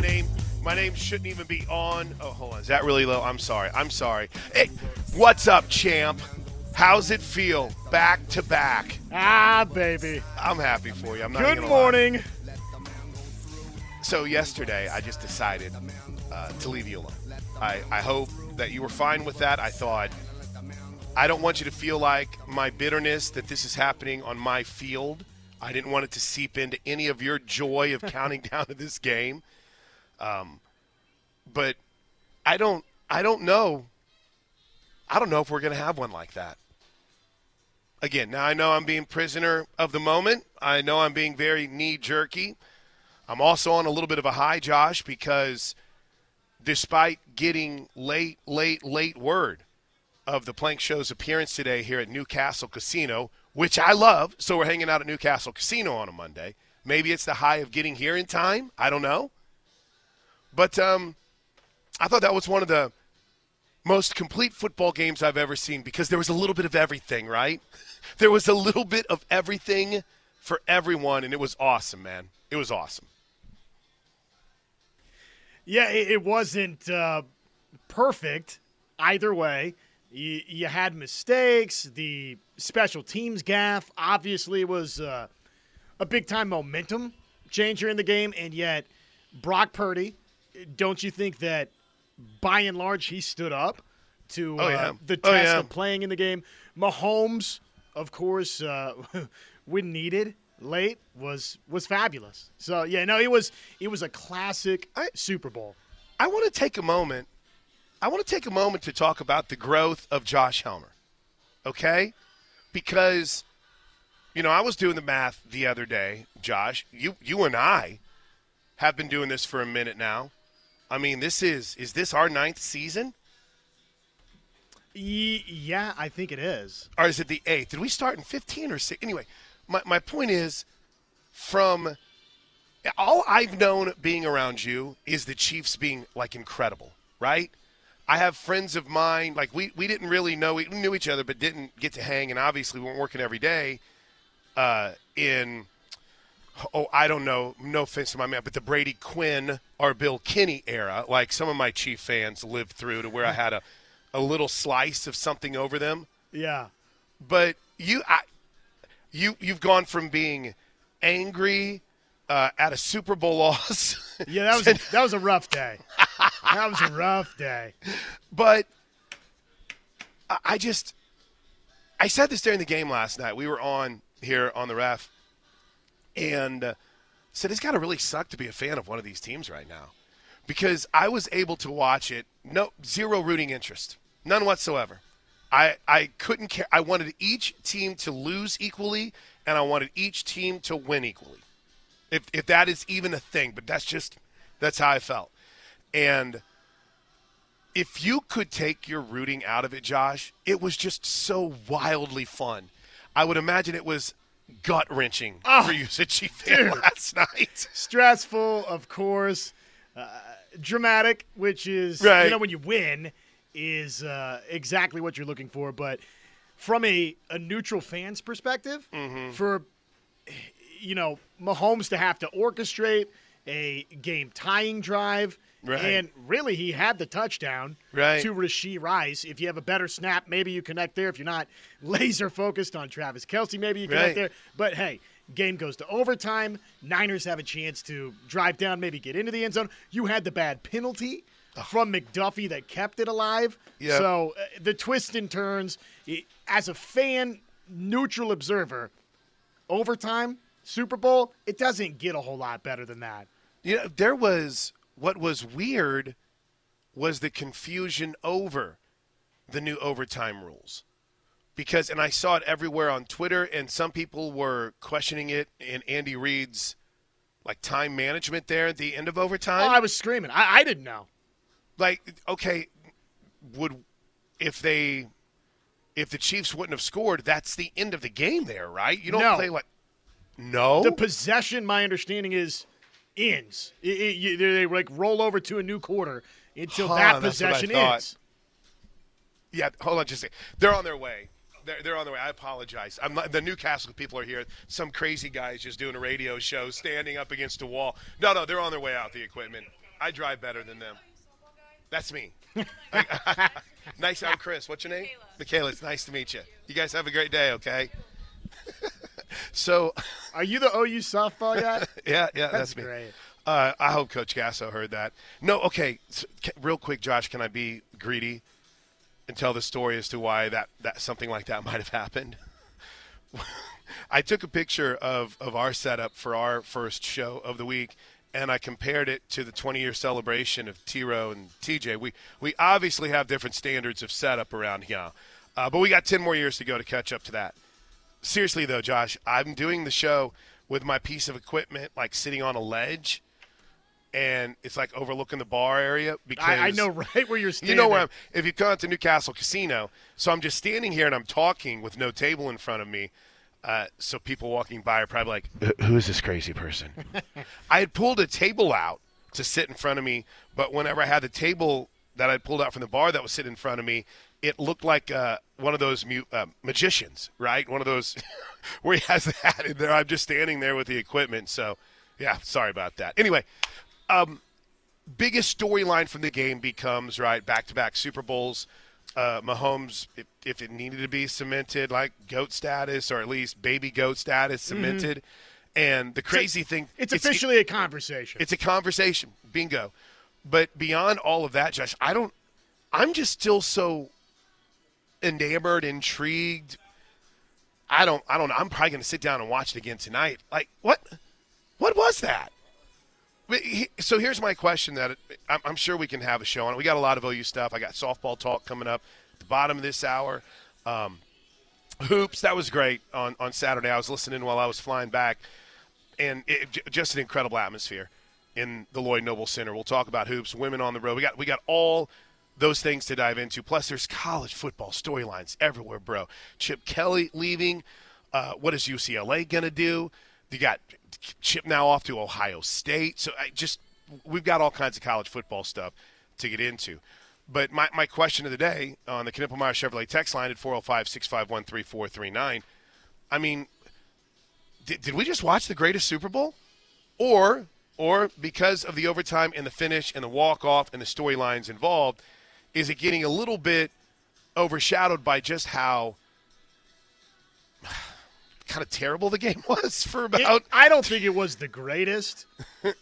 name my name shouldn't even be on. Oh, hold on. Is that really low? I'm sorry. I'm sorry. Hey, what's up, champ? How's it feel? Back to back. Ah, baby. I'm happy for you. I'm not Good gonna lie. morning. So yesterday, I just decided uh, to leave you alone. I, I hope that you were fine with that. I thought I don't want you to feel like my bitterness that this is happening on my field. I didn't want it to seep into any of your joy of counting down to this game. Um, but I don't I don't know. I don't know if we're going to have one like that. Again, now I know I'm being prisoner of the moment. I know I'm being very knee jerky. I'm also on a little bit of a high, Josh, because despite getting late, late, late word of the Plank Show's appearance today here at Newcastle Casino, which I love, so we're hanging out at Newcastle Casino on a Monday. Maybe it's the high of getting here in time. I don't know. But um, I thought that was one of the most complete football games I've ever seen because there was a little bit of everything, right? There was a little bit of everything for everyone, and it was awesome, man. It was awesome. Yeah, it, wasn't uh, perfect either way. You, you had mistakes. The special teams gaffe obviously was uh, a big time momentum changer in the game, and yet Brock Purdy, don't you think that by and large he stood up to Oh, uh, yeah. the Oh, test yeah. of playing in the game? Mahomes, of course, uh, when needed late was was fabulous. So yeah, no, it was it was a classic Super Bowl. I want to take a moment. I want to take a moment to talk about the growth of Josh Helmer. Okay? Because you know, I was doing the math the other day, Josh. You you and I have been doing this for a minute now. I mean, this is is this our ninth season? Ye- yeah, I think it is. or is it the eighth? Did we start in 15 or 6? Anyway, my, my point is from all I've known being around you is the Chiefs being like incredible, right? I have friends of mine, like we, we didn't really know, we knew each other, but didn't get to hang, and obviously we weren't working every day uh, in, oh, I don't know, no offense to my man, but the Brady Quinn or Bill Kenney era, like some of my Chief fans lived through to where I had a, a little slice of something over them Yeah. but you I, you you've gone from being angry uh, at a Super Bowl loss, Yeah, that was a, that was a rough day. That was a rough day. but I, I just I said this during the game last night. We were on here on the ref, and uh, said it's got to really suck to be a fan of one of these teams right now, because I was able to watch it. No zero rooting interest, none whatsoever. I, I couldn't care. I wanted each team to lose equally, and I wanted each team to win equally. If, if that is even a thing, but that's just that's how I felt. And if you could take your rooting out of it, Josh, it was just so wildly fun. I would imagine it was gut wrenching Oh, for you Chief fan dude. last night. Stressful, of course. Uh, dramatic, which is Right. you know when you win is uh, exactly what you're looking for. But from a, a neutral fan's perspective, Mm-hmm. for you know Mahomes to have to orchestrate a game tying drive. Right. And really, he had the touchdown Right. to Rashee Rice. If you have a better snap, maybe you connect there. If you're not laser focused on Travis Kelce, maybe you connect Right. there. But hey, game goes to overtime. Niners have a chance to drive down, maybe get into the end zone. You had the bad penalty from McDuffie that kept it alive. Yep. So uh, the twists and turns, as a fan, neutral observer, overtime, Super Bowl, it doesn't get a whole lot better than that. You know, there was what was weird was the confusion over the new overtime rules. Because and I saw it everywhere on Twitter and some people were questioning it in Andy Reid's like time management there at the end of Oh, overtime. I was screaming. I, I didn't know. like okay, would if they if the Chiefs wouldn't have scored, that's the end of the game there, right? You don't No. play like No. The possession, my understanding is, ends. It- it- you- they like roll over to a new quarter until Huh, that that's what I possession ends. Yeah, hold on just a second. They're on their way. They're, they're on their way. I apologize. I'm not, the Newcastle people are here. Some crazy guys just doing a radio show, standing up against a wall. No, no, they're on their way out. The equipment. I drive better than them. That's me. nice. I'm Chris. What's your name? Michaela. It's nice to meet you. You guys have a great day. Okay. so, Are you the OU softball guy? yeah, yeah, that's, That's me. great. Uh, I hope Coach Gasso heard that. No, okay. s ca real quick, Josh, can I be greedy and tell the story as to why that, that something like that might have happened? I took a picture of, of our setup for our first show of the week, and I compared it to the 20 year celebration of T Row and TJ. We, we obviously have different standards of setup around here, uh, but we got 10 more years to go to catch up to that. Seriously, though, Josh, I'm doing the show with my piece of equipment like sitting on a ledge. And it's like overlooking the bar area because I, I know right where you're standing. you know where I'm. If you come to Newcastle Casino, so I'm just standing here and I'm talking with no table in front of me. Uh, so people walking by are probably like, "Who- "Who is this crazy person?" I had pulled a table out to sit in front of me, but whenever I had the table that I pulled out from the bar that was sitting in front of me, it looked like uh, one of those mu- uh, magicians, right? One of those where he has the hat in there. I'm just standing there with the equipment. So, yeah, sorry about that. Anyway, biggest storyline from the game becomes right back to back Super Bowls. Uh, Mahomes, if, if it needed to be cemented, like goat status or at least baby goat status cemented. And the crazy thing, It's officially a conversation. it's a conversation, bingo. But beyond all of that, Josh, I don't. I'm just still so enamored, intrigued. I don't. I don't. know. I'm probably going to sit down and watch it again tonight. Like what? What was that? So here's my question that I'm, sure we can have a show on. We got a lot of OU stuff. I got softball talk coming up at the bottom of this hour. Um, hoops, that was great on, on Saturday. I was listening while I was flying back, and it, just an incredible atmosphere in the Lloyd Noble Center. We'll talk about hoops, women on the road. We got we got all those things to dive into. Plus, there's college football storylines everywhere, bro. Chip Kelly leaving. Uh, what is UCLA gonna do? You got Chip now off to Ohio State. So I just we've got all kinds of college football stuff to get into. But my, my question of the day on the Knippelmeyer Chevrolet text line at 405 651 3439 I mean, did, did we just watch the greatest Super Bowl? Or, or because of the overtime and the finish and the walk off and the storylines involved, is it getting a little bit overshadowed by just how kind of terrible the game was for It- about I don't think it was the greatest, but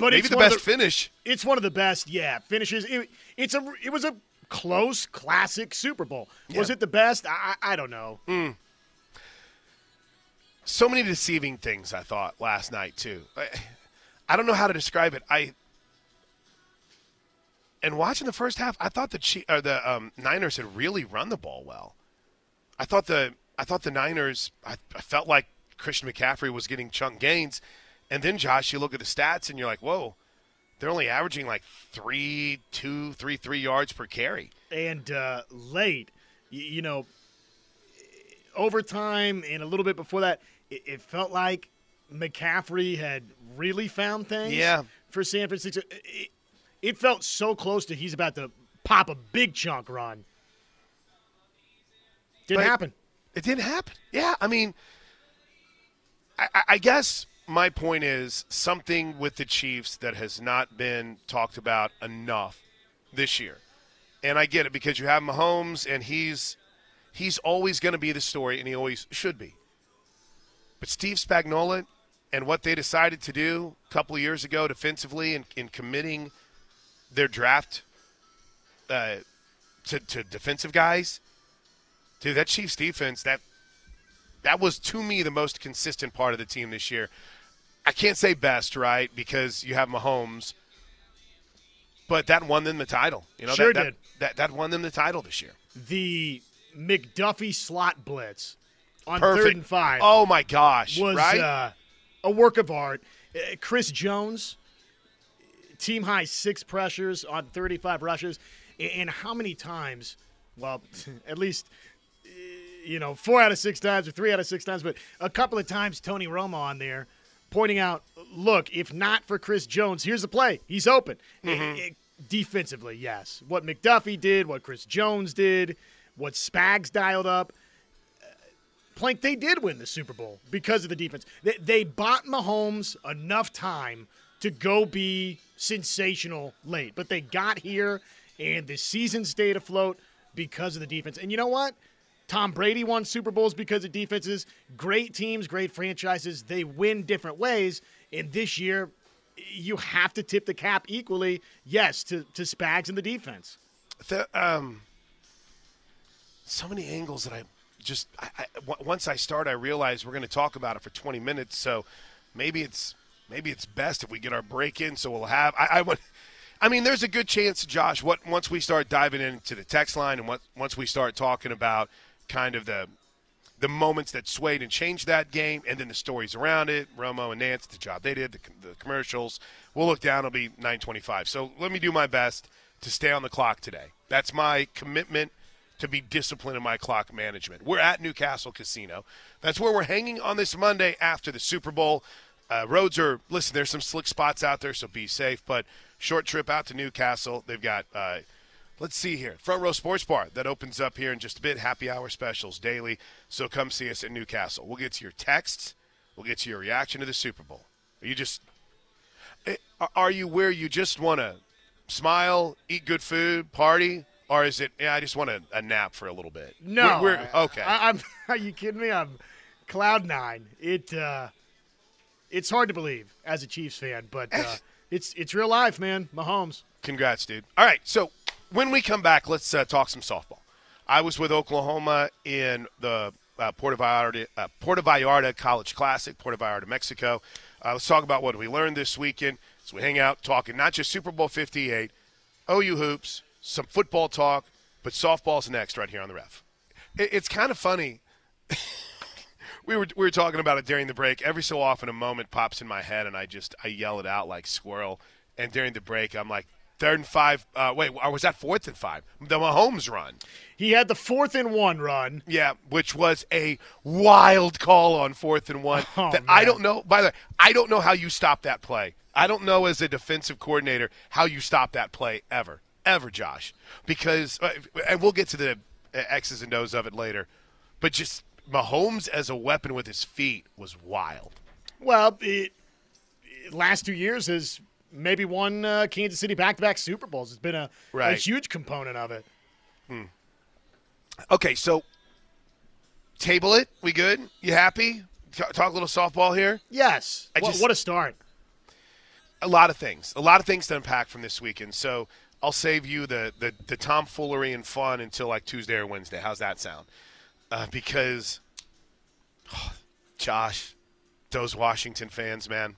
maybe it's the best finish? It's one of the best, yeah, finishes. It, it's a it was a close classic Super Bowl. Was it the best? I, I don't know. Hmm. so many deceiving things I thought last night too. I, I don't know how to describe it. I and watching the first half, I thought the or the um, Niners had really run the ball well. I thought the I thought the Niners. I, I felt like Christian McCaffrey was getting chunk gains, and then Josh, you look at the stats and you're like, whoa, they're only averaging like three, two, three, three yards per carry. And uh, late, you, you know, overtime and a little bit before that, it, it felt like McCaffrey had really found things. Yeah. For San Francisco, it, it felt so close to he's about to pop a big chunk run. Didn't But- happen. It didn't happen. Yeah, I mean, I, I- guess my point is something with the Chiefs that has not been talked about enough this year, and I get it because you have Mahomes and he's he's always going to be the story, and he always should be. But Steve Spagnuolo and what they decided to do a couple of years ago defensively in, in committing their draft uh, to, to defensive guys – Dude, that Chiefs defense, that that was to me the most consistent part of the team this year. I can't say best, right? Because you have Mahomes, but that won them the title. You know, Sure that, did. That, that that won them the title this year. The McDuffie slot blitz on Perfect. third and five Oh my gosh! was right? uh, a work of art. Uh, Chris Jones, team high six pressures on 35 rushes. And how many times, well, at least, uh, you know, four out of six times or three out of six times, but a couple of times Tony Romo on there pointing out, look, if not for Chris Jones, here's the play. He's open. Mm-hmm. Eh, eh, defensively, yes. What McDuffie did, what Chris Jones did, what Spags dialed up. Plank, they did win the Super Bowl because of the defense. They, they bought Mahomes enough time to go be sensational late. But they got here, and the season stayed afloat because of the defense. And you know what? Tom Brady won Super Bowls because of defenses. Great teams, great franchises, they win different ways. And this year, you have to tip the cap equally, yes, to, to Spags and the defense. The, um, so many angles that I just once I start, I realize we're going to talk about it for 20 minutes. So maybe it's maybe it's best if we get our break in. So we'll have I, I I mean, there's a good chance, Josh. What once we start diving into the text line and what, once we start talking about kind of the the moments that swayed and changed that game, and then the stories around it, Romo and Nance, the job they did, the, the commercials. We'll look down. It'll be 9:25. So let me do my best to stay on the clock today. That's my commitment to be disciplined in my clock management. We're at Newcastle Casino. That's where we're hanging on this Monday after the Super Bowl. Uh, roads are listen. There's some slick spots out there, so be safe. But short trip out to Newcastle. They've got. Uh, let's see here. Front Row Sports Bar that opens up here in just a bit. Happy hour specials daily. So come see us at Newcastle. We'll get to your texts. We'll get to your reaction to the Super Bowl. Are you just eh, are you where you just want to smile, eat good food, party, or is it? Yeah, I just want a, a nap for a little bit. No, we're, we're okay. I, am Are you kidding me? I'm cloud nine. It. Uh, it's hard to believe as a Chiefs fan, but uh, it's it's real life, man. Mahomes. Congrats, dude. All right, so when we come back, let's uh, talk some softball. I was with Oklahoma in the uh, Puerto Vallarta, uh, Puerto Vallarta College Classic, Puerto Vallarta, Mexico. Uh, let's talk about what we learned this weekend. So we hang out talking not just Super Bowl 58, OU hoops, some football talk, but softball's next right here on the ref. It, it's kind of funny. we were we were talking about it during the break. Every so often, a moment pops in my head, and I just I yell it out like squirrel. And during the break, I'm like, third and five. Uh, wait, or was that fourth and five? The Mahomes run. He had the fourth and one run. Yeah, which was a wild call on fourth and one. Oh, that man. I don't know. By the way, I don't know how you stop that play. I don't know as a defensive coordinator how you stop that play ever, ever, Josh. Because, uh, and we'll get to the X's and O's of it later, but just Mahomes as a weapon with his feet was wild. Well, it last two years has maybe won uh, Kansas City back-to-back Super Bowls. It's been a, a huge component of it. Okay, so table it. We good? You happy? Talk a little softball here. Yes. I What- just- what a start. a lot of things, a lot of things to unpack from this weekend. So I'll save you the the, the tomfoolery and fun until like Tuesday or Wednesday. How's that sound? Uh, because, Josh, those Washington fans, man.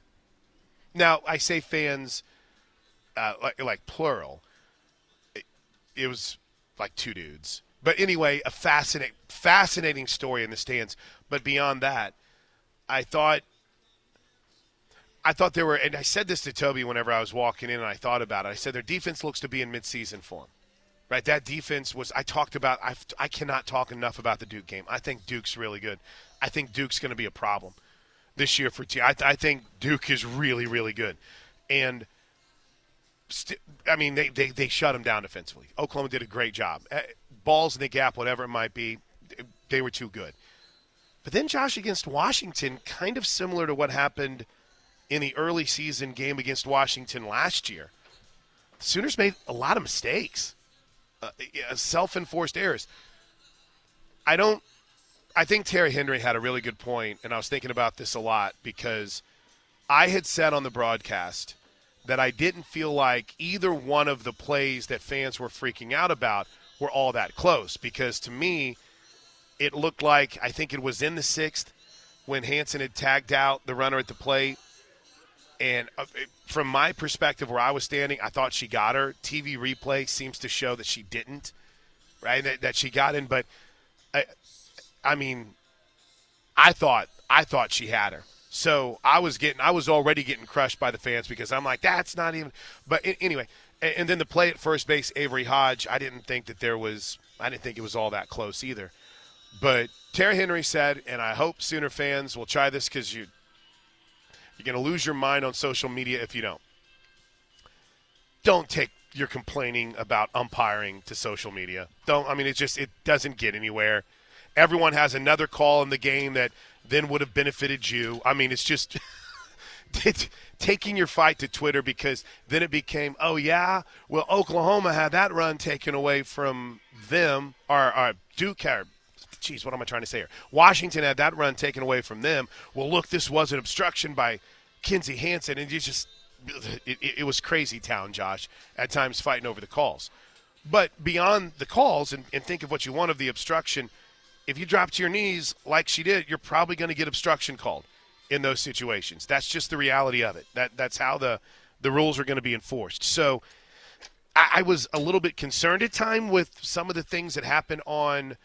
Now I say fans, uh, like like plural. It, it was like two dudes, but anyway, a fascinating fascinating story in the stands. But beyond that, I thought I thought there were, and I said this to Toby whenever I was walking in and I thought about it. I said their defense looks to be in midseason form. Right? That defense was, I talked about, I've, I cannot talk enough about the Duke game. I think Duke's really good. I think Duke's going to be a problem this year for T. I, I think Duke is really, really good. And, st- I mean, they, they, they shut him down defensively. Oklahoma did a great job. Eh, Balls in the gap, whatever it might be, they were too good. But then Josh against Washington, kind of similar to what happened in the early season game against Washington last year. The Sooners made a lot of mistakes, uh, self-enforced errors. I don't. I think Terry Henry had a really good point, and I was thinking about this a lot because I had said on the broadcast that I didn't feel like either one of the plays that fans were freaking out about were all that close because to me, it looked like I think it was in the sixth when Hansen had tagged out the runner at the plate. And uh, from my perspective, where I was standing, I thought she got her. TV replay seems to show that she didn't, right? That, that she got in, but I, I mean, I thought I thought she had her. So I was getting, I was already getting crushed by the fans because I'm like, that's not even. But anyway, and, then the play at first base, Avery Hodge. I didn't think that there was, I didn't think it was all that close either. But Terry Henry said, and I hope Sooner fans will try this because you you're going to lose your mind on social media if you don't. Don't take your complaining about umpiring to social media. Don't. I mean, it just it doesn't get anywhere. Everyone has another call in the game that then would have benefited you. I mean, it's just taking your fight to Twitter because then it became, oh yeah, well Oklahoma had that run taken away from them, or, or Duke had. Geez, what am I trying to say here? Washington had that run taken away from them. Well, look, this was an obstruction by Kinzie Hansen, and you just it, it, was crazy town, Josh. At times fighting over the calls, but beyond the calls, and, and think of what you want of the obstruction. If you drop to your knees like she did, you're probably going to get obstruction called in those situations. That's just the reality of it. That that's how the the rules are going to be enforced. So I, I was a little bit concerned at time with some of the things that happened on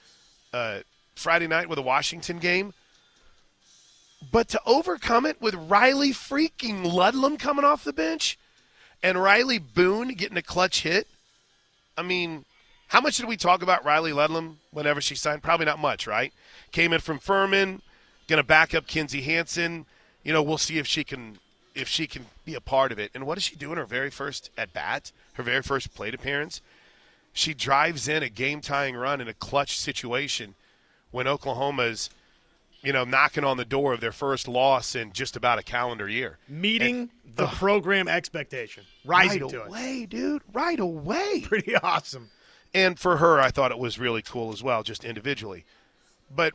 uh, Friday night with a Washington game. But to overcome it with Riley freaking Ludlam coming off the bench and Riley Boone getting a clutch hit, I mean, how much did we talk about Riley Ludlam whenever she signed? Probably not much, right? Came in from Furman, going to back up Kinzie Hansen. You know, we'll see if she can if she can be a part of it. And what does she do in her very first at bat, her very first plate appearance? She drives in a game tying run in a clutch situation when Oklahoma's, you know, knocking on the door of their first loss in just about a calendar year. Meeting and, the program expectation. Rising right to away, it. dude. Right away. Pretty awesome. And for her, I thought it was really cool as well, just individually. But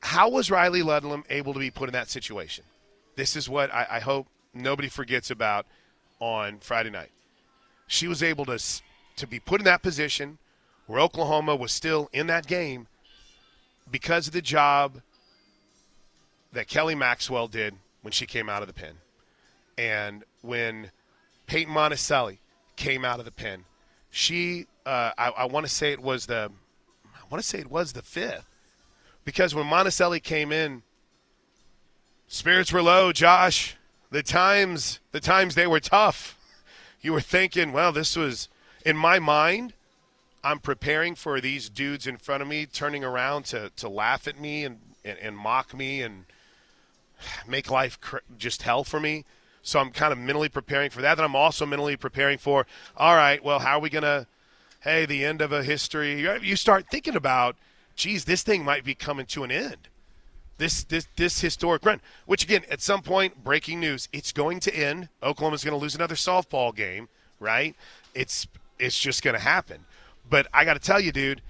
how was Riley Ludlam able to be put in that situation? This is what I, I hope nobody forgets about on Friday night. She was able to to be put in that position where Oklahoma was still in that game because of the job that Kelly Maxwell did when she came out of the pen. And when Paytn Monticelli came out of the pen, she, uh, I, I want to say it was the, I want to say it was the fifth because when Monticelli came in, spirits were low, Josh. The times, the times they were tough. You were thinking, well, this was in my mind. I'm preparing for these dudes in front of me turning around to, to laugh at me and, and, and mock me and make life cr- just hell for me. So I'm kind of mentally preparing for that. And I'm also mentally preparing for, all right, well, how are we going to, hey, the end of a history? You start thinking about – geez, this thing might be coming to an end. This this this historic run, which again, at some point, breaking news, it's going to end. Oklahoma's going to lose another softball game, right? It's it's just going to happen. But I got to tell you, dude,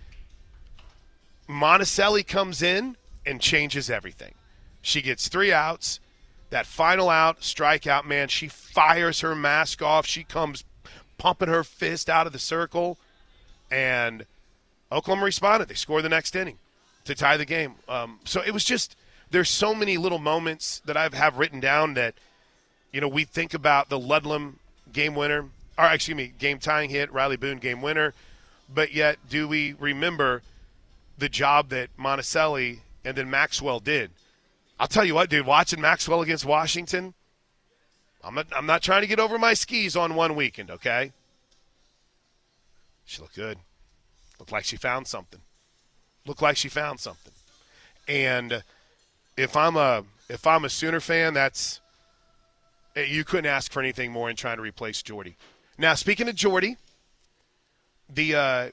Monticelli comes in and changes everything. She gets three outs. That final out, strikeout, man, she fires her mask off. She comes pumping her fist out of the circle. And – Oklahoma responded. They scored the next inning to tie the game. Um, so it was just there's so many little moments that I have written down that you know we think about the Ludlam game winner, or excuse me, game tying hit, Riley Boone game winner, but yet do we remember the job that Monticelli and then Maxwell did? I'll tell you what, dude. Watching Maxwell against Washington, I'm not, I'm not trying to get over my skis on one weekend. Okay, she looked good. Looked like she found something. Looked like she found something. And if I'm a if I'm a Sooner fan, that's eh, you couldn't ask for anything more in trying to replace Jordy. Now, speaking of Jordy, the uh,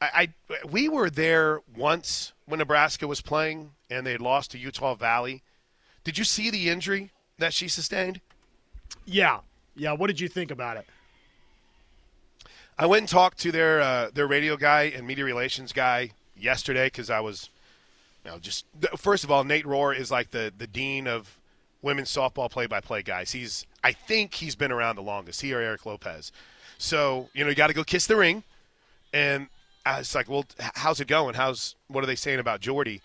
I, I we were there once when Nebraska was playing and they had lost to Utah Valley. Did you see the injury that she sustained? Yeah, yeah. What did you think about it? I went and talked to their uh, their radio guy and media relations guy yesterday because I was, you know, just first of all, Nate Rohr is like the the dean of women's softball play by play guys. He's I think he's been around the longest. He or Eric Lopez. So you know you got to go kiss the ring, and I was like, well, how's it going? How's what are they saying about Jordy?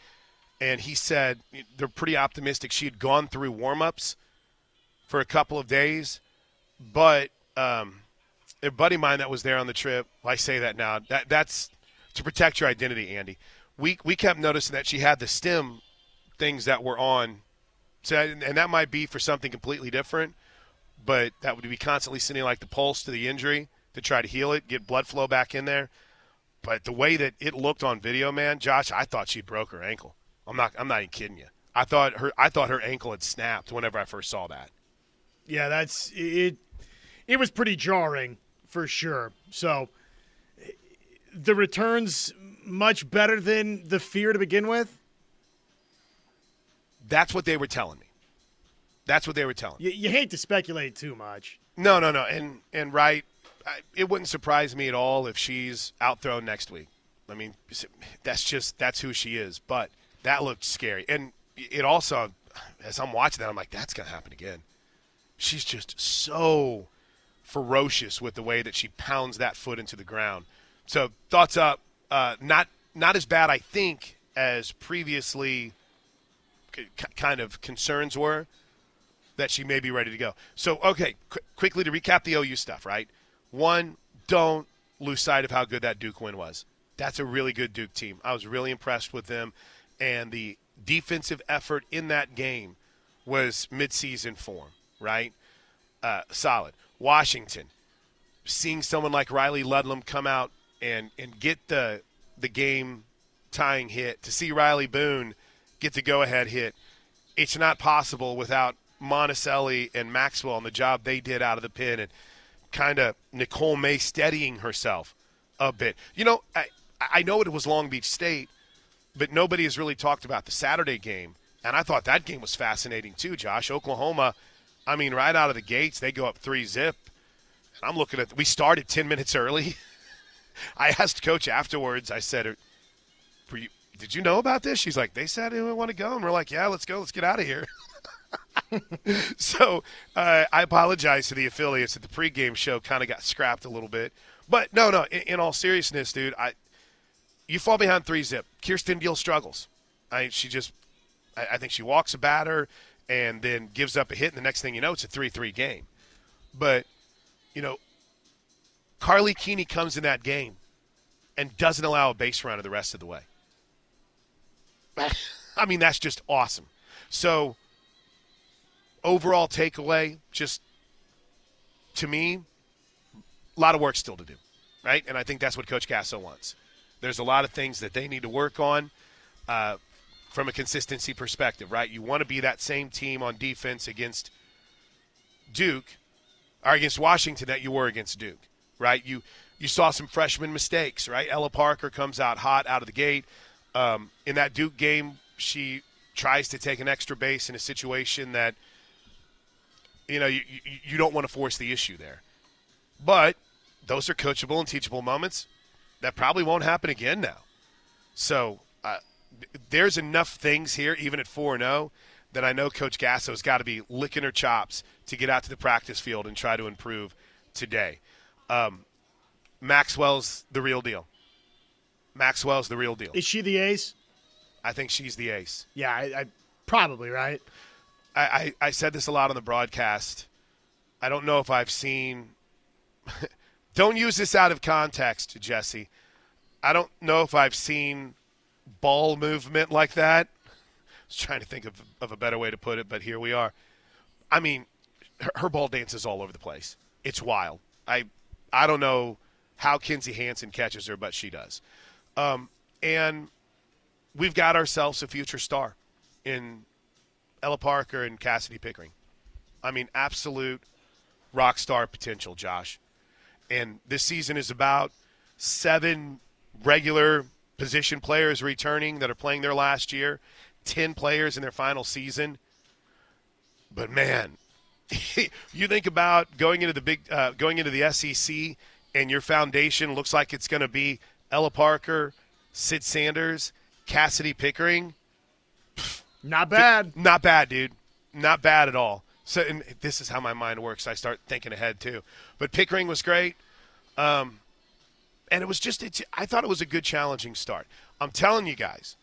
And he said they're pretty optimistic. She had gone through warm ups for a couple of days, but um, a buddy of mine that was there on the trip. I say that now. That that's to protect your identity, Andy. We we kept noticing that she had the stem things that were on, so and that might be for something completely different, but that would be constantly sending like the pulse to the injury to try to heal it, get blood flow back in there. But the way that it looked on video, man, Josh, I thought she broke her ankle. I'm not I'm not even kidding you. I thought her I thought her ankle had snapped whenever I first saw that. Yeah, that's it. It was pretty jarring for sure. So the returns much better than the fear to begin with. That's what they were telling me. That's what they were telling. You, you hate to speculate too much. No, no, no. And and right, I, it wouldn't surprise me at all if she's out thrown next week. I mean, that's just that's who she is. But that looked scary, and it also, as I'm watching that, I'm like, that's gonna happen again. She's just so ferocious with the way that she pounds that foot into the ground. So thoughts up. Uh, not not as bad, I think, as previously kind of concerns were that she may be ready to go. So, okay, qu- quickly to recap the OU stuff, right? One, don't lose sight of how good that Duke win was. That's a really good Duke team. I was really impressed with them, and the defensive effort in that game was midseason form, right? Uh, solid. Washington, seeing someone like Riley Ludlam come out and and get the the game tying hit, to see Riley Boone get the go ahead hit, it's not possible without Monticelli and Maxwell and the job they did out of the pin and kind of Nicole May steadying herself a bit. You know, I, I know it was Long Beach State, but nobody has really talked about the Saturday game. And I thought that game was fascinating too, Josh. Oklahoma, I mean, right out of the gates, they go up three zip. And I'm looking at, we started 10 minutes early. I asked coach afterwards, I said, you, did you know about this? She's like, they said they want to go. And we're like, yeah, let's go. Let's get out of here. so uh, I apologize to the affiliates that the pregame show kind of got scrapped a little bit. But no, no. In, in, all seriousness, dude, I you fall behind three zip. Kirsten Deal struggles. I she just I, I think she walks a batter and then gives up a hit, and the next thing you know, it's a three-three game. But you know, Karlie Keeney comes in that game and doesn't allow a base runner the rest of the way. I mean, that's just awesome. So overall takeaway, just to me, a lot of work still to do, right? And I think that's what Coach Gasso wants. There's a lot of things that they need to work on uh, from a consistency perspective, right? You want to be that same team on defense against Duke or against Washington that you were against Duke, right? You you saw some freshman mistakes, right? Ella Parker comes out hot out of the gate. Um, in that Duke game, she tries to take an extra base in a situation that – you know, you, you don't want to force the issue there. But those are coachable and teachable moments. That probably won't happen again now. So uh, there's enough things here, even at 4 0, that I know Coach Gasso's got to be licking her chops to get out to the practice field and try to improve today. Um, Maxwell's the real deal. Maxwell's the real deal. Is she the ace? I think she's the ace. Yeah, I, I probably right. I, I, I said this a lot on the broadcast. I don't know if I've seen. don't use this out of context, Jesse. I don't know if I've seen ball movement like that. I was trying to think of, of a better way to put it, but here we are. I mean, her, her ball dances all over the place. It's wild. I I don't know how Kinzie Hansen catches her, but she does. Um, and we've got ourselves a future star in Ella Parker and Kasidi Pickering. I mean, absolute rock star potential, Josh. And this season is about seven regular position players returning that are playing their last year, 10 players in their final season. But man, you think about going into the big uh, going into the SEC and your foundation looks like it's going to be Ella Parker, Sid Sanders, Kasidi Pickering. Not bad. Not bad, dude. Not bad at all. So, and this is how my mind works. I start thinking ahead too. But Pickering was great, um, and it was just. It's, I thought it was a good, challenging start. I'm telling you guys,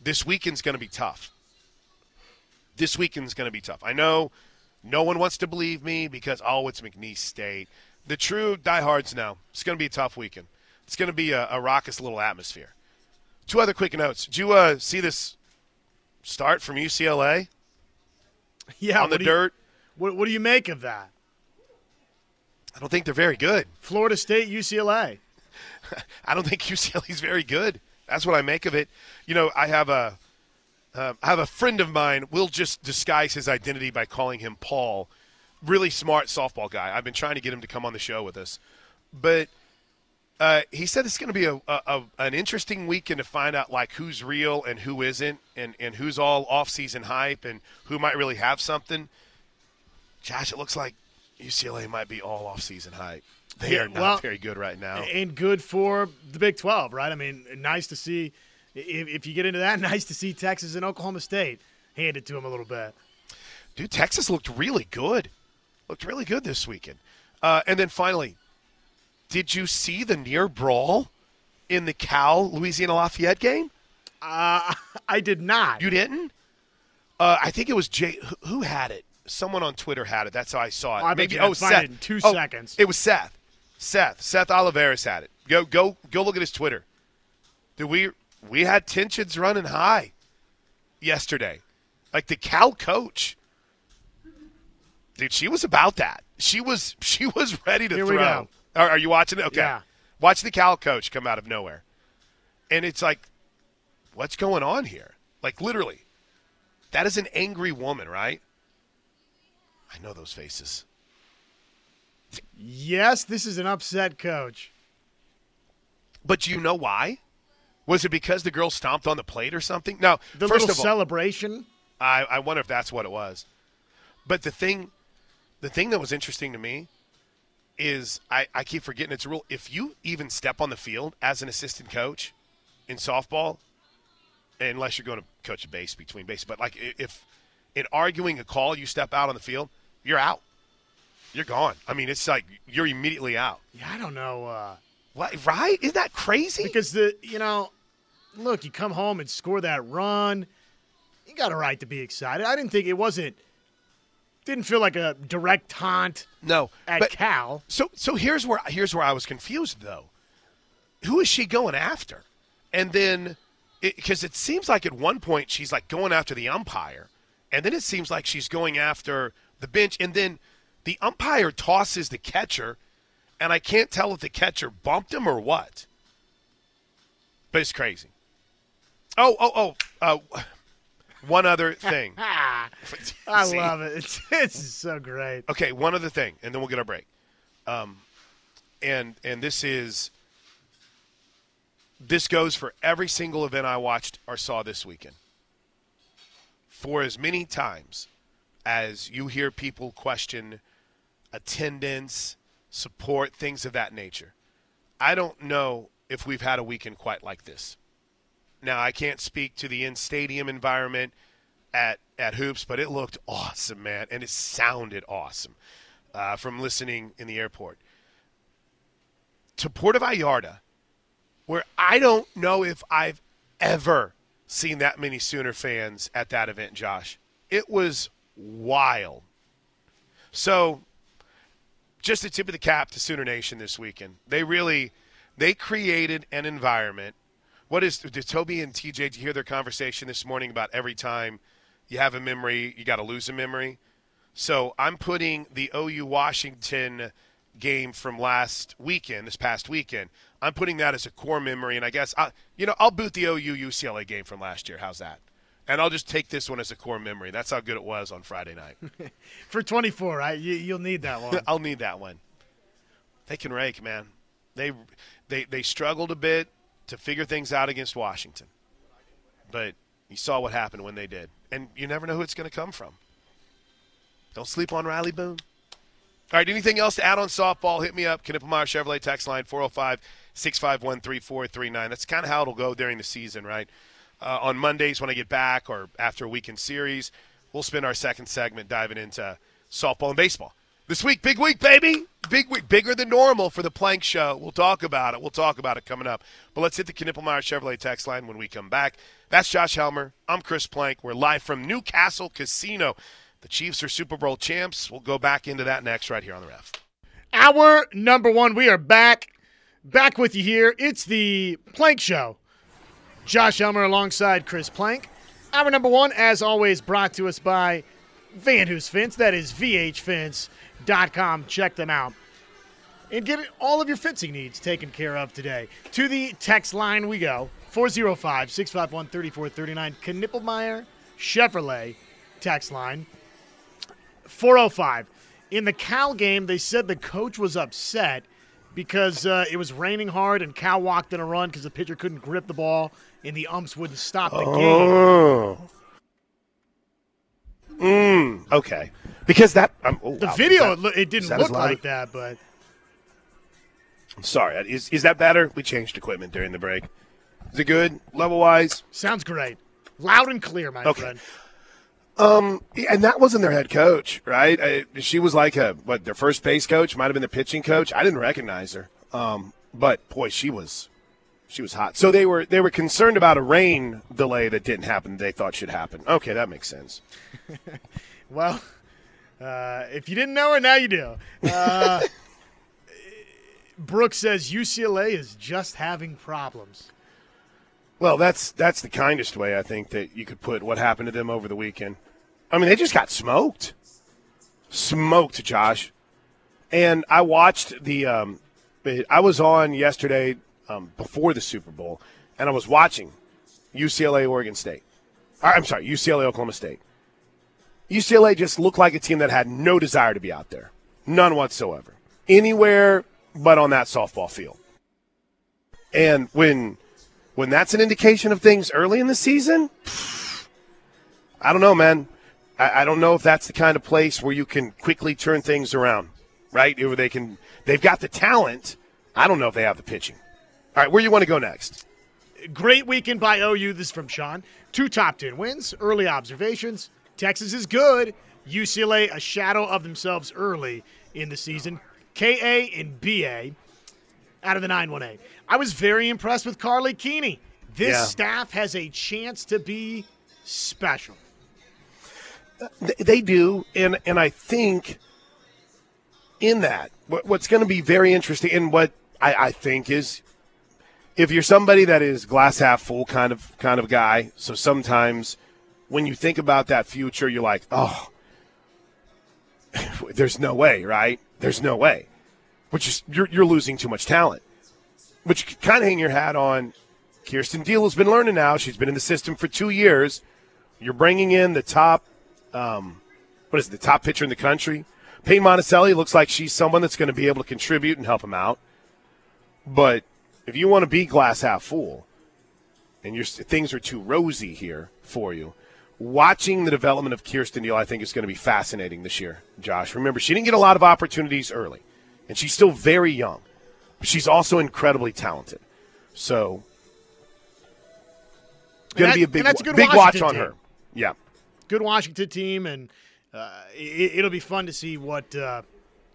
this weekend's going to be tough. This weekend's going to be tough. I know no one wants to believe me because oh, it's McNeese State. The true diehards know it's going to be a tough weekend. It's going to be a, a raucous little atmosphere. Two other quick notes. Did you uh, see this start from UCLA? Yeah, on the dirt. You, what, what do you make of that? I don't think they're very good. Florida State, UCLA. I don't think UCLA is very good. That's what I make of it. You know, I have a uh, I have a friend of mine. We'll just disguise his identity by calling him Paul. Really smart softball guy. I've been trying to get him to come on the show with us, but uh, he said it's going to be a, a, a, an interesting weekend to find out like who's real and who isn't, and, and who's all off season hype and who might really have something. Josh, it looks like UCLA might be all off-season hype. They Yeah, are not well, very good right now. and good for the Big 12, right? I mean, nice to see. If, if you get into that, nice to see Texas and Oklahoma State hand it to them a little bit. Dude, Texas looked really good. Looked really good this weekend. Uh, and then finally, did you see the near brawl in the Cal Louisiana Lafayette game? Uh, I did not. You didn't? Uh, I think it was Jay. Who, had it? Someone on Twitter had it. That's how I saw it. I Maybe oh Seth. it in two Oh, seconds. It was Seth. Seth. Seth Oliveris had it. Go go go look at his Twitter. Dude, we we had tensions running high yesterday. Like the Cal coach. Dude, she was about that. She was she was ready to Here throw. Are, are you watching it? Okay. Yeah. Watch the Cal coach come out of nowhere. And it's like, what's going on here? Like literally. That is an angry woman, right? I know those faces. yes, this is an upset coach. But do you know why? Was it because the girl stomped on the plate or something? No. The first little of all, celebration. I, I wonder if that's what it was. But the thing, the thing that was interesting to me is I, I keep forgetting it's a rule. If you even step on the field as an assistant coach in softball, unless you're going to coach a base between bases, but like if in arguing a call you step out on the field, you're out. You're gone. I mean, it's like you're immediately out. Yeah, I don't know. Uh, What? Right? Isn't that crazy? because the you know, look, you come home and score that run. You got a right to be excited. I didn't think it wasn't. Didn't feel like a direct taunt no, at but Cal. So so here's where here's where I was confused though. Who is she going after? And then because it, seems like at one point she's like going after the umpire, and then it seems like she's going after the bench, and then the umpire tosses the catcher, and I can't tell if the catcher bumped him or what. But it's crazy. Oh oh oh. Uh, one other thing. I love it. It's, it's so great. Okay, one other thing, and then we'll get our break. Um, and and this is this goes for every single event I watched or saw this weekend. For as many times as you hear people question attendance, support, things of that nature, I don't know if we've had a weekend quite like this. Now I can't speak to the in-stadium environment at at hoops, but it looked awesome, man, and it sounded awesome uh, from listening in the airport to Puerto Vallarta, where I don't know if I've ever seen that many Sooner fans at that event. Josh, it was wild. So, just a tip of the cap to Sooner Nation this weekend. They really they created an environment. What is did Toby and TJ did you hear their conversation this morning about every time you have a memory, you got to lose a memory? So I'm putting the OU Washington game from last weekend, this past weekend. I'm putting that as a core memory, and I guess I, you know I'll boot the OU UCLA game from last year. How's that? And I'll just take this one as a core memory. That's how good it was on Friday night. For 24, right? You, you'll need that one. I'll need that one. They can rake, man. They they they struggled a bit to figure things out against Washington, but you saw what happened when they did, and you never know who it's going to come from. Don't sleep on Riley Boone. All right, anything else to add on softball? Hit me up. Knippelmeyer Chevrolet text line 405 651 3439. That's kind of how it'll go during the season, right? Uh, on Mondays when I get back or after a weekend series, we'll spend our second segment diving into softball and baseball. This week, big week, baby. Big week, bigger than normal for the Plank Show. We'll talk about it. We'll talk about it coming up. But let's hit the Knippelmeyer Chevrolet text line when we come back. That's Josh Helmer. I'm Chris Plank. We're live from Newcastle Casino. The Chiefs are Super Bowl champs. We'll go back into that next right here on the ref. Hour number one. We are back. Back with you here. It's the Plank Show. Josh Helmer alongside Chris Plank. Hour number one, as always, brought to us by Van Hoos Fence. That is VHFence.com. Check them out. And get all of your fencing needs taken care of today. To the text line we go 405 651 3439. Knippelmeyer Chevrolet text line 405. In the Cal game, they said the coach was upset because uh, it was raining hard and Cal walked in a run because the pitcher couldn't grip the ball and the umps wouldn't stop the game. Oh. Mm, okay. Because that um, oh, The wow, video, is it, didn't look like that, but I'm sorry. Is is that better? We changed equipment during the break. Is it good level wise? sounds great. Loud and clear, my Okay. friend. Yeah, and that wasn't their head coach, right? I, she was like a what their first base coach, might have been the pitching coach. I didn't recognize her, um, but boy, she was she was hot. So they were they were concerned about a rain delay that didn't happen. They thought should happen. Okay, that makes sense. Well, uh, if you didn't know it, now you do. Uh, Brooks says UCLA is just having problems. Well, that's that's the kindest way I think that you could put what happened to them over the weekend. I mean, they just got smoked, smoked, Josh. And I watched the. Um, I was on yesterday um, before the Super Bowl, and I was watching UCLA Oregon State. I'm sorry, UCLA Oklahoma State. UCLA just looked like a team that had no desire to be out there, none whatsoever, anywhere but on that softball field. And when when that's an indication of things early in the season, I don't know, man. I, I don't know if that's the kind of place where you can quickly turn things around, right? Where they can, they've got the talent. I don't know if they have the pitching. All right, where you want to go next? Great weekend by OU. This is from Sean. Two top 10 wins, early observations. Texas is good. UCLA, a shadow of themselves early in the season. KA and BA out of the 918. I was very impressed with Karlie Keeney. This Yeah. staff has a chance to be special. They do, and and I think in that what, what's going to be very interesting, and what I, I think is, if you're somebody that is glass half full kind of kind of guy, so sometimes when you think about that future, you're like, oh, there's no way, right? There's no way, which is you're you're losing too much talent, which you kind of hang your hat on. Kierston Deal has been learning now. She's been in the system for two years. You're bringing in the top um, what is it, the top pitcher in the country. Paytn Monticelli looks like she's someone that's going to be able to contribute and help him out. But if you want to be glass half full, and things are too rosy here for you, watching the development of Kierston Deal, I think, is going to be fascinating this year. Josh, remember she didn't get a lot of opportunities early, and she's still very young, but she's also incredibly talented. So, going to be a big, a good big watch on team. her. Yeah. good Washington team, and uh, it, it'll be fun to see what uh,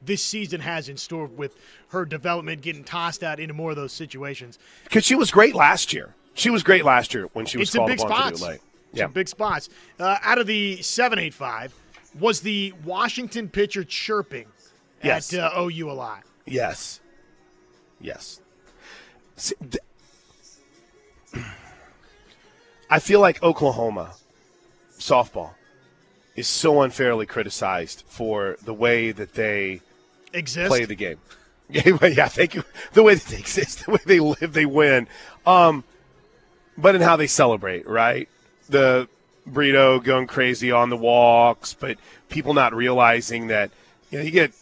this season has in store with her development, getting tossed out into more of those situations. Because she was great last year. She was great last year when she was It's called upon to do late. Some Yeah. big spots. Uh, out of the seven eight five, was the Washington pitcher chirping Yes. at uh, OU a lot? Yes. Yes. See, th- I feel like Oklahoma softball is so unfairly criticized for the way that they Exist. play the game. Yeah, yeah, thank you. The way that they exist, the way they live, they win. Um, but in how they celebrate, right? The burrito going crazy on the walks, but people not realizing that you know you get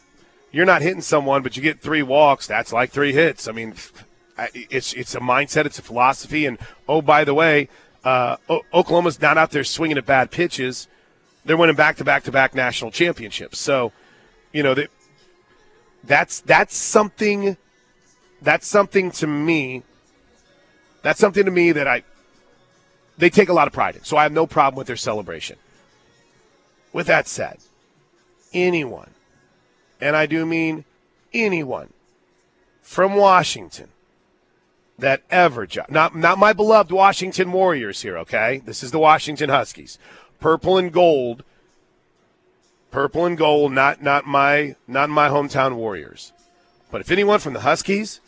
you're not hitting someone, but you get three walks. That's like three hits. I mean, it's it's a mindset, it's a philosophy, and oh by the way, uh, o- Oklahoma's not out there swinging at bad pitches. They're winning back to back to back national championships. So, you know, they, that's that's something that's something to me that's something to me that I they take a lot of pride in. So I have no problem with their celebration. With that said, anyone, and I do mean anyone from Washington that ever not not my beloved Washington Warriors here, okay? This is the Washington Huskies. Purple and gold purple and gold, not not my not my hometown Warriors. But if anyone from the Huskies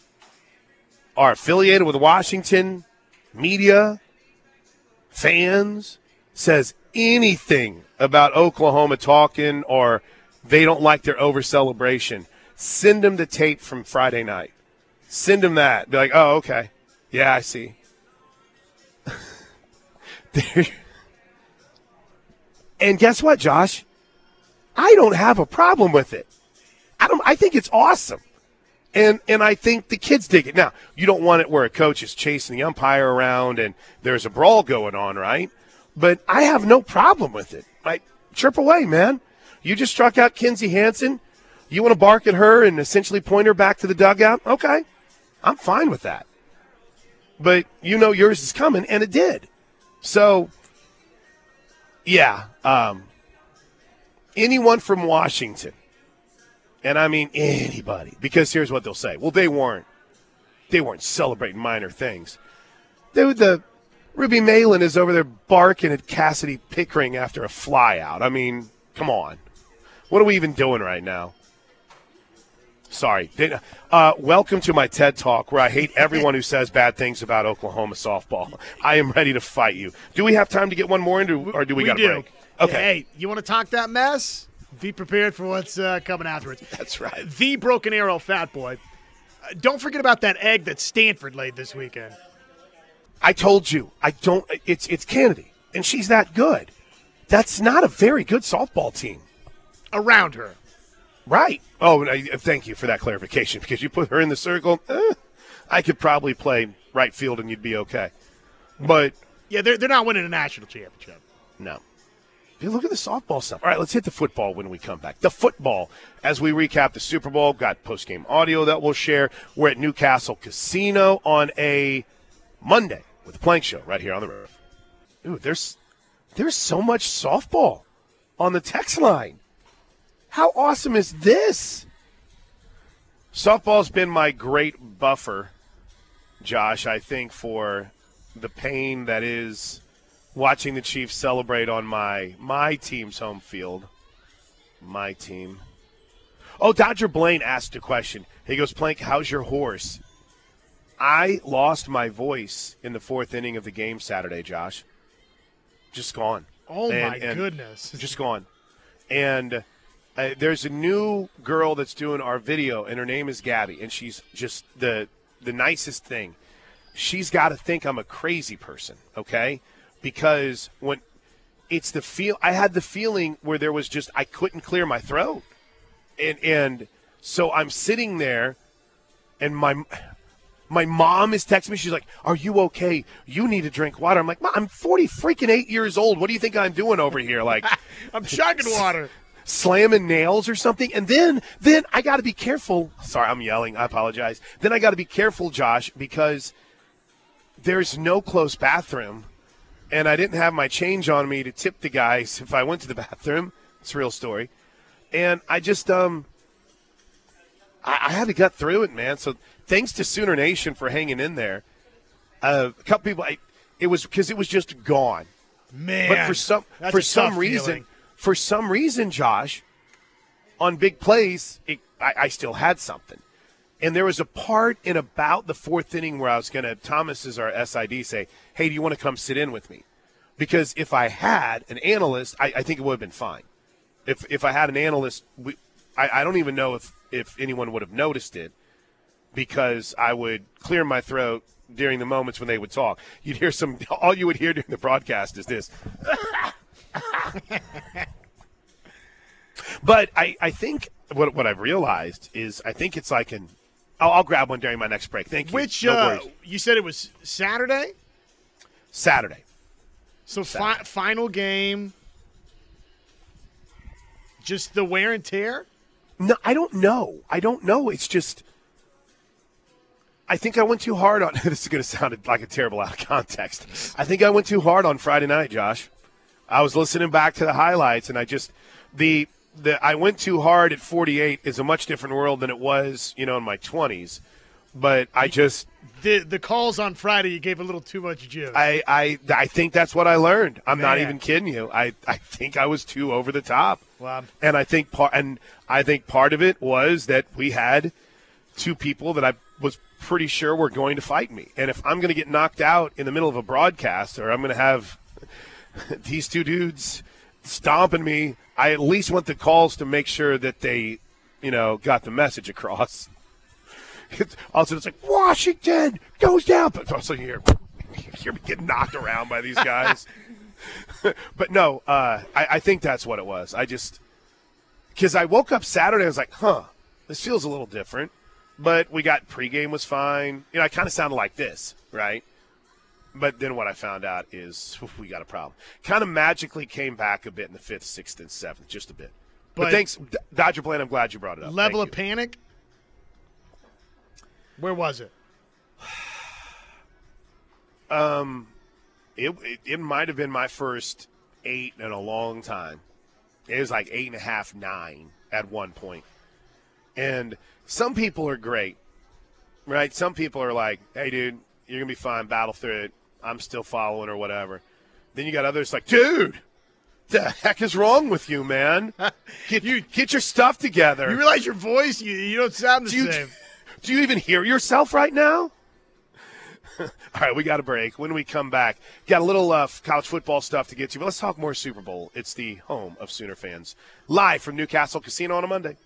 are affiliated with Washington media, fans, says anything about Oklahoma talking or they don't like their over celebration, send them the tape from Friday night. Send them that. Be like, oh, okay. Yeah, I see. And guess what, Josh? I don't have a problem with it. I don't. I think it's awesome, and and I think the kids dig it. Now, you don't want it where a coach is chasing the umpire around and there's a brawl going on, right? But I have no problem with it. Like away, man. You just struck out Kinzie Hansen. You want to bark at her and essentially point her back to the dugout? Okay. I'm fine with that. But you know yours is coming, and it did. So, yeah. Um, anyone from Washington, and I mean anybody, because here's what they'll say. Well, they weren't. They weren't celebrating minor things. Dude, the Ruby Meylan is over there barking at Kasidi Pickering after a flyout. I mean, come on. What are we even doing right now? Sorry. Uh, welcome to my TED Talk where I hate everyone who says bad things about Oklahoma softball. I am ready to fight you. Do we have time to get one more into, or do we, we got a break? Okay. Hey, you want to talk that mess? Be prepared for what's uh, coming afterwards. That's right. The Broken Arrow Fat Boy. Uh, don't forget about that egg that Stanford laid this weekend. I told you. I don't. It's it's Canady, and she's that good. That's not a very good softball team. Around her. Right. Oh, thank you for that clarification because you put her in the circle. Eh, I could probably play right field and you'd be okay. But yeah, they're they're not winning a national championship. No. Dude, look at the softball stuff. All right, let's hit the football when we come back. The football as we recap the Super Bowl. Got post game audio that we'll share. We're at Newcastle Casino on a Monday with the Plank Show right here on the roof. Ooh, there's there's so much softball on the text line. How awesome is this? Softball's been my great buffer, Josh, I think, for the pain that is watching the Chiefs celebrate on my my team's home field. My team. Oh, Dodger Blaine asked a question. He goes, Plank, how's your hoarse? I lost my voice in the fourth inning of the game Saturday, Josh. Just gone. Oh and, my and goodness. Just gone. And uh, there's a new girl that's doing our video, and her name is Gabby, and she's just the the nicest thing. She's got to think I'm a crazy person, okay? Because when it's the feel, I had the feeling where there was just I couldn't clear my throat, and and so I'm sitting there, and my my mom is texting me. She's like, "Are you okay? You need to drink water." I'm like, "Mom, "I'm 40 freaking eight years old. What do you think I'm doing over here?" Like, I'm chugging water slamming nails or something. And then, then I got to be careful. Sorry, I'm yelling. I apologize. Then I got to be careful, Josh, because there's no close bathroom, and I didn't have my change on me to tip the guys if I went to the bathroom. It's a real story. And I just, um, I, I had to gut through it, man. So thanks to Sooner Nation for hanging in there. Uh, a couple people, I, it was because it was just gone. Man, but for some for some reason, feeling for some reason, Josh, on big plays, it, I, I, still had something. And there was a part in about the fourth inning where I was going to, Thomas is our SID, say, hey, do you want to come sit in with me? Because if I had an analyst, I, I think it would have been fine. If, if I had an analyst, we, I, I don't even know if, if anyone would have noticed it because I would clear my throat during the moments when they would talk. You'd hear some, all you would hear during the broadcast is this. but I, I think what, what I've realized is I think it's like an. I'll, I'll grab one during my next break. Thank you. Which no uh, you said it was Saturday. Saturday. So Saturday. Fi- final game. Just the wear and tear. No, I don't know. I don't know. It's just. I think I went too hard on. this is going to sound like a terrible out of context. I think I went too hard on Friday night, Josh. I was listening back to the highlights, and I just the the I went too hard at 48 is a much different world than it was, you know, in my 20s. But I just the the calls on Friday you gave a little too much juice. I I, I think that's what I learned. I'm Man. not even kidding you. I, I think I was too over the top. Wow. And I think part and I think part of it was that we had two people that I was pretty sure were going to fight me. And if I'm going to get knocked out in the middle of a broadcast or I'm going to have these two dudes stomping me. I at least want the calls to make sure that they, you know, got the message across. It's, also, it's like Washington goes down, but also here, you're getting knocked around by these guys. but no, uh, I, I think that's what it was. I just because I woke up Saturday, I was like, huh, this feels a little different. But we got pregame was fine. You know, I kind of sounded like this, right? But then what I found out is we got a problem. Kind of magically came back a bit in the fifth, sixth, and seventh, just a bit. But, thanks, Dodger Plan. I'm glad you brought it up. Level Thank of you. panic. Where was it? Um, it, it, it might have been my first eight in a long time. It was like eight and a half, nine at one point. And some people are great, right? Some people are like, hey, dude, you're going to be fine, battle through it. I'm still following or whatever. Then you got others like, dude, the heck is wrong with you, man? Get, You- get your stuff together. You realize your voice? You, you don't sound the do, you, same. do you even hear yourself right now? All right, we got a break. When we come back, got a little uh, college football stuff to get to, but let's talk more Super Bowl. It's the home of Sooner fans. Live from Newcastle Casino on a Monday.